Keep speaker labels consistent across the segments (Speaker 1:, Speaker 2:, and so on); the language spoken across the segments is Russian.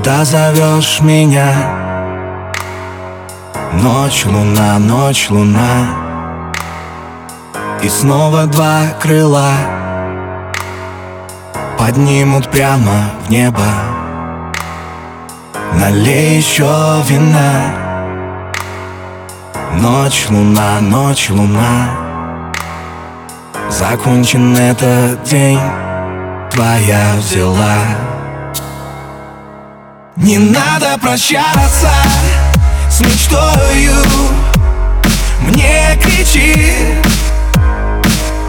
Speaker 1: Куда зовешь меня? Ночь, луна, ночь, луна. И снова два крыла Поднимут прямо в небо. Налей еще вина. Ночь, луна, ночь, луна. Закончен этот день. Твоя взяла Не надо прощаться С мечтою. Мне кричи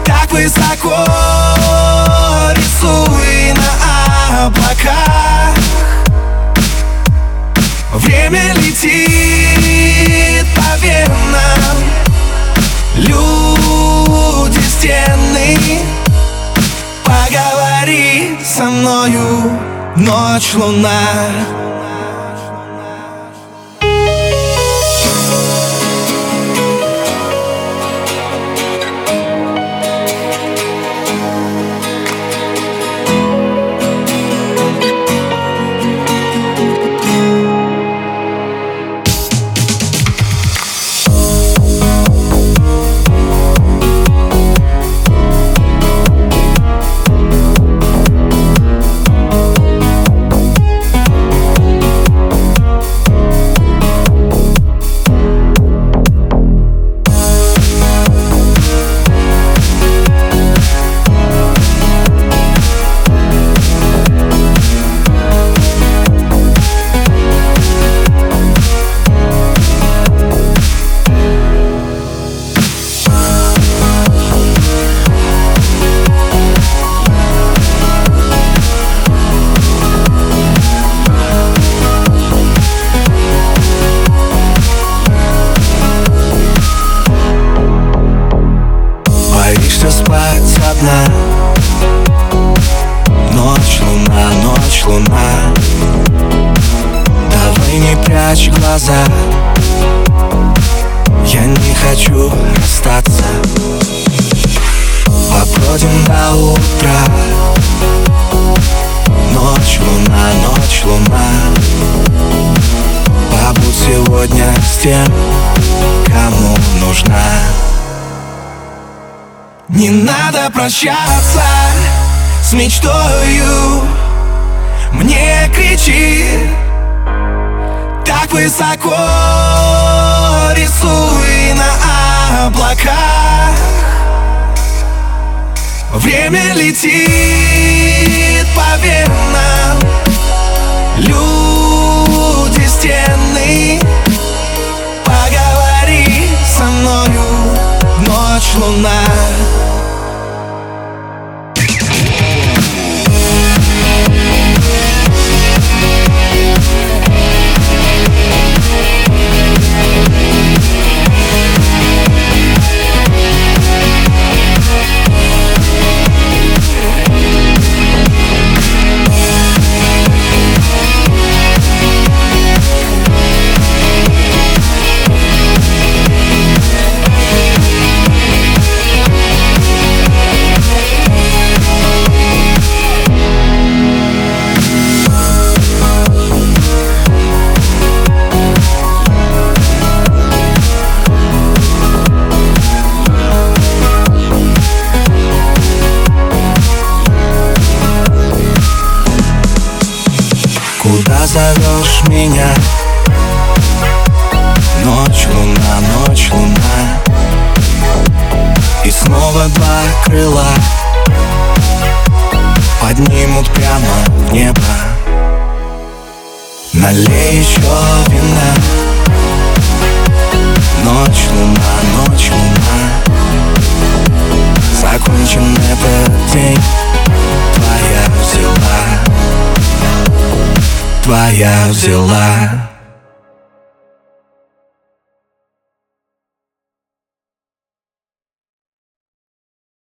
Speaker 1: Так высоко. Рисуй на облаках. Время летит по венам. Люди стены Поговори со мною Ночь, луна ночь, луна. Давай не прячь глаза. Я не хочу расстаться. Побродим до утра. Ночь, луна, ночь, луна. Побудь сегодня с тем, кому нужна. Не надо прощаться с мечтою Мне кричи Так высоко рисуй на облаках. Время летит по венам Люди стены Поговори со мною. Ночь, луна зовешь меня? Ночь, луна, ночь, луна. И снова два крыла Поднимут прямо в небо. Налей еще вина. Ночь, луна, ночь, Твоя взяла